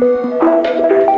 Música